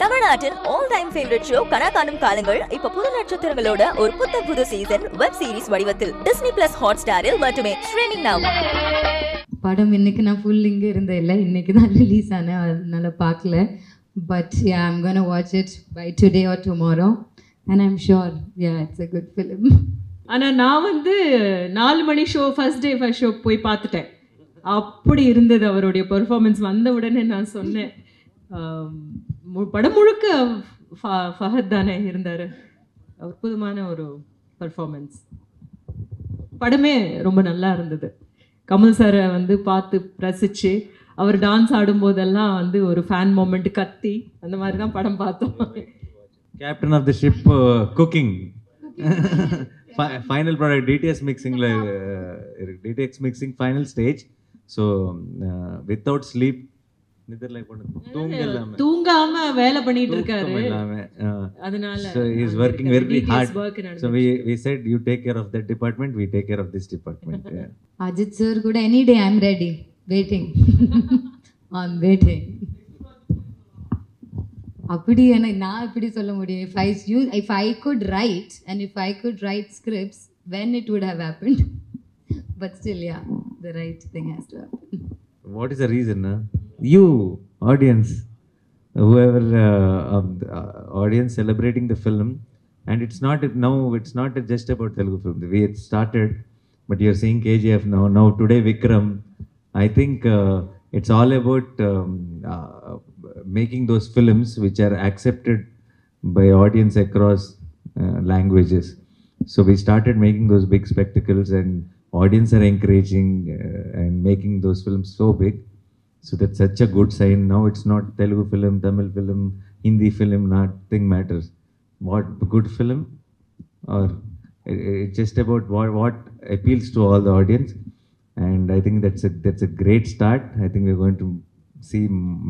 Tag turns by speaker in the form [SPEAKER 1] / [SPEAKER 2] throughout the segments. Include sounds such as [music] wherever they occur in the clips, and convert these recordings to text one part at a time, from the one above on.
[SPEAKER 1] தமிழ்நாட்டின் all time favourite show கனா காணும் காலங்கள் இப்ப புது நட்சத்திரங்களோட ஒரு புத்த புது சீசன் வெப் சீரிஸ் வடிவத்தில். டிஸ்னி பிளஸ் ஹாட் ஸ்டாரில் மட்டுமே. ஸ்ட்ரீமிங் நவ்
[SPEAKER 2] படம் இன்னைக்கு நான் ஃபுல் இங்கே இருந்தேன். இல்லை இன்னைக்கு தான் ரிலீஸ் ஆனேன். அதனால பார்க்கல. But yeah I'm gonna watch it by today or tomorrow and I'm sure yeah it's a good film
[SPEAKER 3] ஆனா நான் வந்து நாலு மணி show first day first show போய் பார்த்துட்டேன். அப்படி இருந்தது அவருடைய பெர்ஃபார்மன்ஸ் வந்த உடனே நான் சொன்னேன். படம் முழுக்க ஃப- ஃபஹத் தானே இருந்தார். அற்புதமான ஒரு பெர்ஃபார்மன்ஸ் படமே ரொம்ப நல்லா இருந்தது. கமல் சாரை வந்து பார்த்து ரசிச்சு அவர் டான்ஸ் ஆடும்போதெல்லாம் வந்து ஒரு ஃபேன் மூமெண்ட் கத்தி அந்த மாதிரி தான் படம் பார்த்தோம்.
[SPEAKER 4] Captain of the ship uh, cooking. Fi- final product dts mixing ல, uh, dtx mixing final stage. நிதிர்ல இல்லாம
[SPEAKER 3] தூங்காம வேலை பண்ணிட்டு இருக்காரு. அதனால
[SPEAKER 4] so he is working very hard. so we we said you take care of that department we take care of this department. Yeah.
[SPEAKER 2] Ajith sir கூட any day I'm ready waiting I'm waiting அப்படி என்ன நான் எப்படி சொல்ல முடியும்? If I you if I could write and if I could write scripts when it would how happen but still yeah the right thing has to happen
[SPEAKER 4] what is the reason huh? You audience whoever uh, the, uh, audience celebrating the film and it's not now it's not just about telugu film. The way it started but you're seeing kgf now. Now today vikram i think uh, it's all about um, uh, making those films which are accepted by audience across uh, languages. So we started making those big spectacles and audience are encouraging uh, and making those films so big so that's such a good sign. Now it's not telugu film tamil film hindi film nothing matters. What good film? Or it's just about what, what appeals to all the audience. And i think that's a that's a great start. I think we're going to see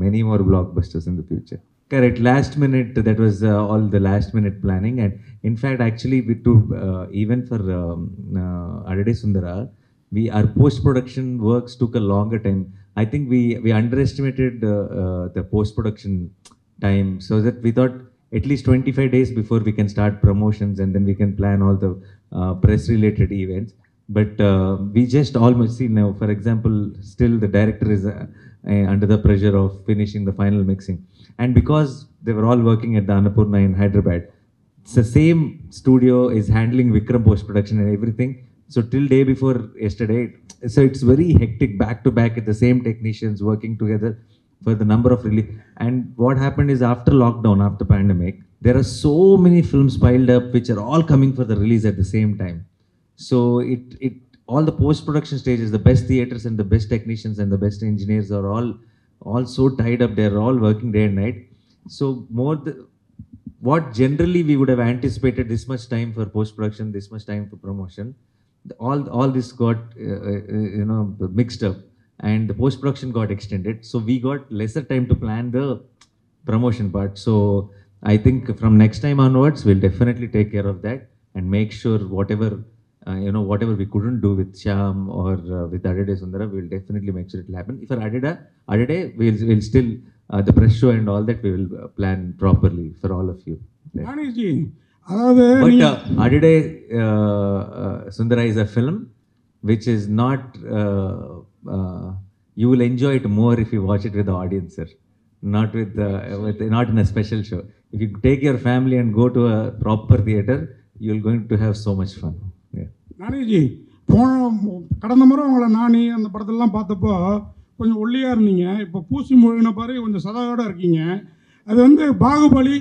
[SPEAKER 4] many more blockbusters in the future. Correct. Last minute that was uh, all the last minute planning. And in fact actually we to uh, even for um, uh, Adade Sundara we our post production works took a longer time. I think we we underestimated uh, uh, the post production time so that we thought at least 25 days before we can start promotions and then we can plan all the uh, press related events. But uh, we just almost see now for example still the director is uh, uh, under the pressure of finishing the final mixing. And because they were all working at the annapurna in hyderabad it's the same studio is handling vikram post production and everything so till day before yesterday so it's very hectic back to back at the same technicians working together for the number of release. And what happened is after lockdown after pandemic there are so many films piled up which are all coming for the release at the same time. So it it all the post production stages the best theaters and the best technicians and the best engineers are all all so tied up. They're all working day and night. So more the, what generally we would have anticipated this much time for post production this much time for promotion all all this got uh, uh, you know mixed up and the post production got extended so we got lesser time to plan the promotion part so i think from next time onwards we'll definitely take care of that and make sure whatever uh, you know whatever we couldn't do with Sham or uh, with Adade Sundara, we'll definitely make sure it will happen. If For Adida, Adade, we'll, we'll still, uh, the press show and all that, we will uh, plan properly for all of you.
[SPEAKER 5] அதாவது
[SPEAKER 4] uh, Adide uh, uh, Sundara is a film which is not, uh, uh, you will enjoy it more if you watch it with the audience, sir. Not with, uh, with, not in a special show. If you take your family and go to a proper theater, you're going to have so much fun.
[SPEAKER 5] Gnaneshji போன கடந்த முறை உங்களை நானி அந்த படத்தெல்லாம் பார்த்தப்போ கொஞ்சம் ஒல்லியாக இருந்தீங்க இப்போ பூசி முழுகின பாரு கொஞ்சம் சதாவோட இருக்கீங்க அது வந்து பாகுபலி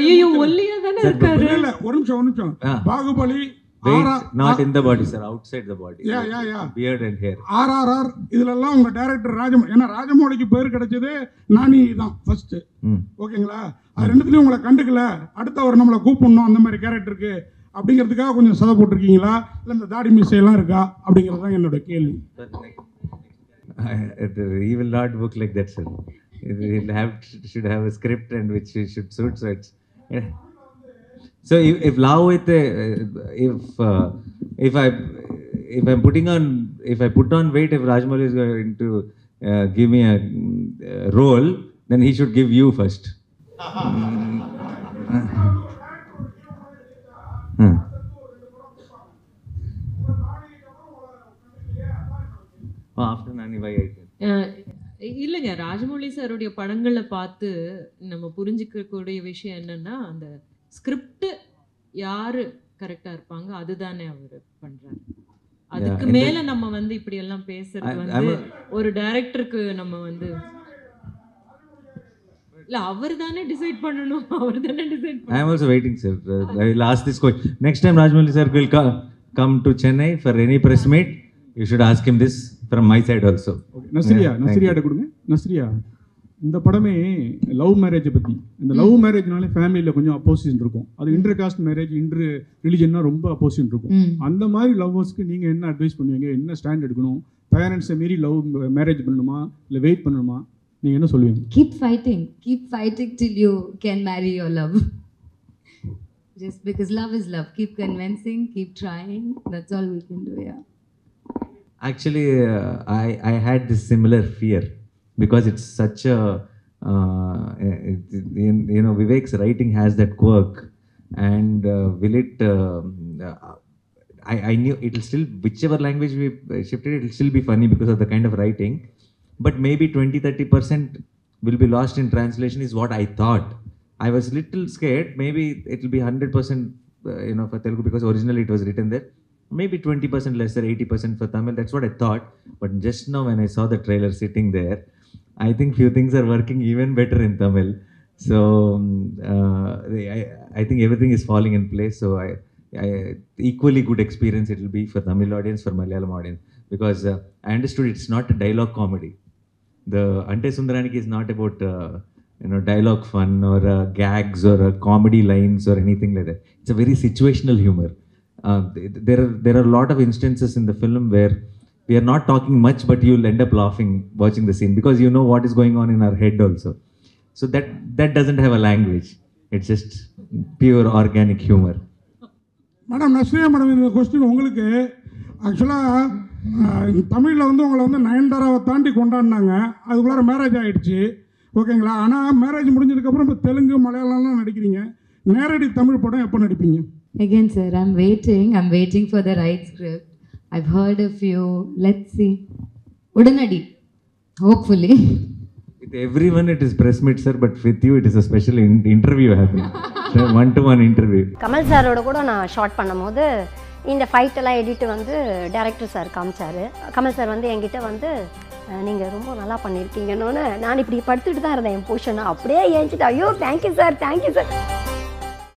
[SPEAKER 3] ஐயோ ஒல்லியா தானே இருக்காரு
[SPEAKER 5] இல்ல, இல்ல ஒரு நிமிஷம் ஒரு நிமிஷம். பாகுபலி
[SPEAKER 4] Weight,
[SPEAKER 5] ஆரா-
[SPEAKER 4] not in the body, sir, outside the body.
[SPEAKER 5] Yeah, yeah, yeah.
[SPEAKER 4] Beard and hair.
[SPEAKER 5] RRR இதுலெல்லாம் உங்க டைரக்டர் ராஜமௌ ஏன்னா ராஜமௌலிக்கு பேர் கிடைச்சதே நானி தான் ஃபர்ஸ்ட். ஓகேங்களா அது ரெண்டுத்துலயும் உங்களை கண்டுக்கல அடுத்த அவர் நம்மளை கூப்பிடணும் அந்த மாதிரி கேரக்டருக்கு அப்படிங்கிறதுக்காக கொஞ்சம் சதை போட்டிருக்கீங்களா இல்லை இந்த தாடி மீசையெல்லாம் இருக்கா அப்படிங்கிறது தான் என்னோட கேள்வி
[SPEAKER 4] he will not book like that, sir. He'll have should have a script and which should suit. So it's yeah. So if, if Lao with a, if uh, if I if I'm putting on if I put on weight, if Rajmouli is going to uh, give me a uh, role, then he should give you first. [laughs]
[SPEAKER 3] இல்லைங்க. ராஜமௌழி சாருடைய படங்களை பார்த்து நம்ம புரிஞ்சுக்கக்கூடிய விஷயம் என்னன்னா அந்த script யாரு கரெக்டா இருப்பாங்க அதுதானே அவர் பண்றாரு. அதுக்கு மேல நம்ம வந்து இப்படி எல்லாம் பேசுறது வந்து ஒரு டைரக்டருக்கு நம்ம வந்து இல்ல அவர் தானே டிசைட் பண்ணணும். அவர் தானே decide
[SPEAKER 4] I am also waiting, sir. Uh, I will ask this question. Next time Rajmouli sir will co- come to Chennai for any should ask him this from my side also.
[SPEAKER 6] Okay Nazriya நஸ்ரியாட்ட கொடுங்க. நஸ்ரியா இந்த படமே love மேரேஜை பற்றி இந்த love மேரேஜ்னாலே ஃபேமிலியில் கொஞ்சம் opposition இருக்கும். அது inter caste marriage inter ரிலிஜன்னா ரொம்ப அப்போசிஷன் இருக்கும்.
[SPEAKER 2] ம்.
[SPEAKER 6] அந்த மாதிரி லவ்வர்ஸ்க்கு நீங்கள் என்ன அட்வைஸ் பண்ணுவீங்க? என்ன ஸ்டாண்ட் எடுக்கணும்? பேரண்ட்ஸை மீறி லவ் மேரேஜ் பண்ணணுமா? இல்லை வெயிட் பண்ணணுமா? நீங்கள் என்ன சொல்லுவீங்க?
[SPEAKER 2] Keep fighting. Keep fighting till you can marry your love. Just because love is love. Keep convincing keep trying. That's all we can do yeah.
[SPEAKER 4] Actually, uh, I, I had this similar fear because it's such a, uh, it, it- you know, Vivek's writing has that quirk. And uh, will it, um, uh, I, I knew it'll still, whichever language we shifted, it'll still be funny because of the kind of writing. But maybe 20 30% will be lost in translation, is what I thought. I was little scared. Maybe it'll be 100%, uh, you know, for Telugu because originally it was written there maybe 20% lesser 80% for tamil that's what i thought. But just now when i saw the trailer sitting there i think few things are working even better in tamil. So um, uh, I, I think everything is falling in place. So I, I equally good experience it will be for tamil audience for malayalam audience. Because uh, i understood it's not a dialogue comedy. The ante sundaraniki is not about uh, you know dialogue fun or uh, gags or uh, comedy lines or anything like that. It's a very situational humor uh, there are there are a lot of instances in the film where we are not talking much but you'll end up laughing watching the scene because you know what is going on in our head also so that that doesn't have a language it's just pure organic humor
[SPEAKER 5] madam Nazriya madam இந்த question உங்களுக்கு ஆக்சுவலாக தமிழில் வந்து உங்களை வந்து நயன்தாராவை தாண்டி கொண்டாடினாங்க அதுக்குள்ளார மேரேஜ் ஆகிடுச்சு ஓகேங்களா ஆனால் மேரேஜ் முடிஞ்சதுக்கப்புறம் இப்போ தெலுங்கு மலையாளம்லாம் நடிக்கிறீங்க நேரடி தமிழ் படம் எப்போ நடிப்பீங்க
[SPEAKER 2] Again, sir, I'm waiting. I'm waiting for the right script. I've heard a few. Let's see. Udanadi. Hopefully.
[SPEAKER 4] with everyone it is press meet sir but with you it is a special in- interview happening one to one interview
[SPEAKER 7] Kamal சாரோட கூட நான் shoot பண்ணும்போது இந்த fight எல்லாம் edit வந்து director sir காமிச்சார் Kamal sir வந்து என்கிட்ட வந்து நீங்கள் ரொம்ப நல்லா பண்ணியிருக்கீங்கன்னு நான் இப்படி படுத்துட்டு தான் இருந்தேன் என் பொசிஷனை அப்படியே ஏஞ்சிட்டு ஐயோ தேங்க்யூ சார் தேங்க்யூ சார்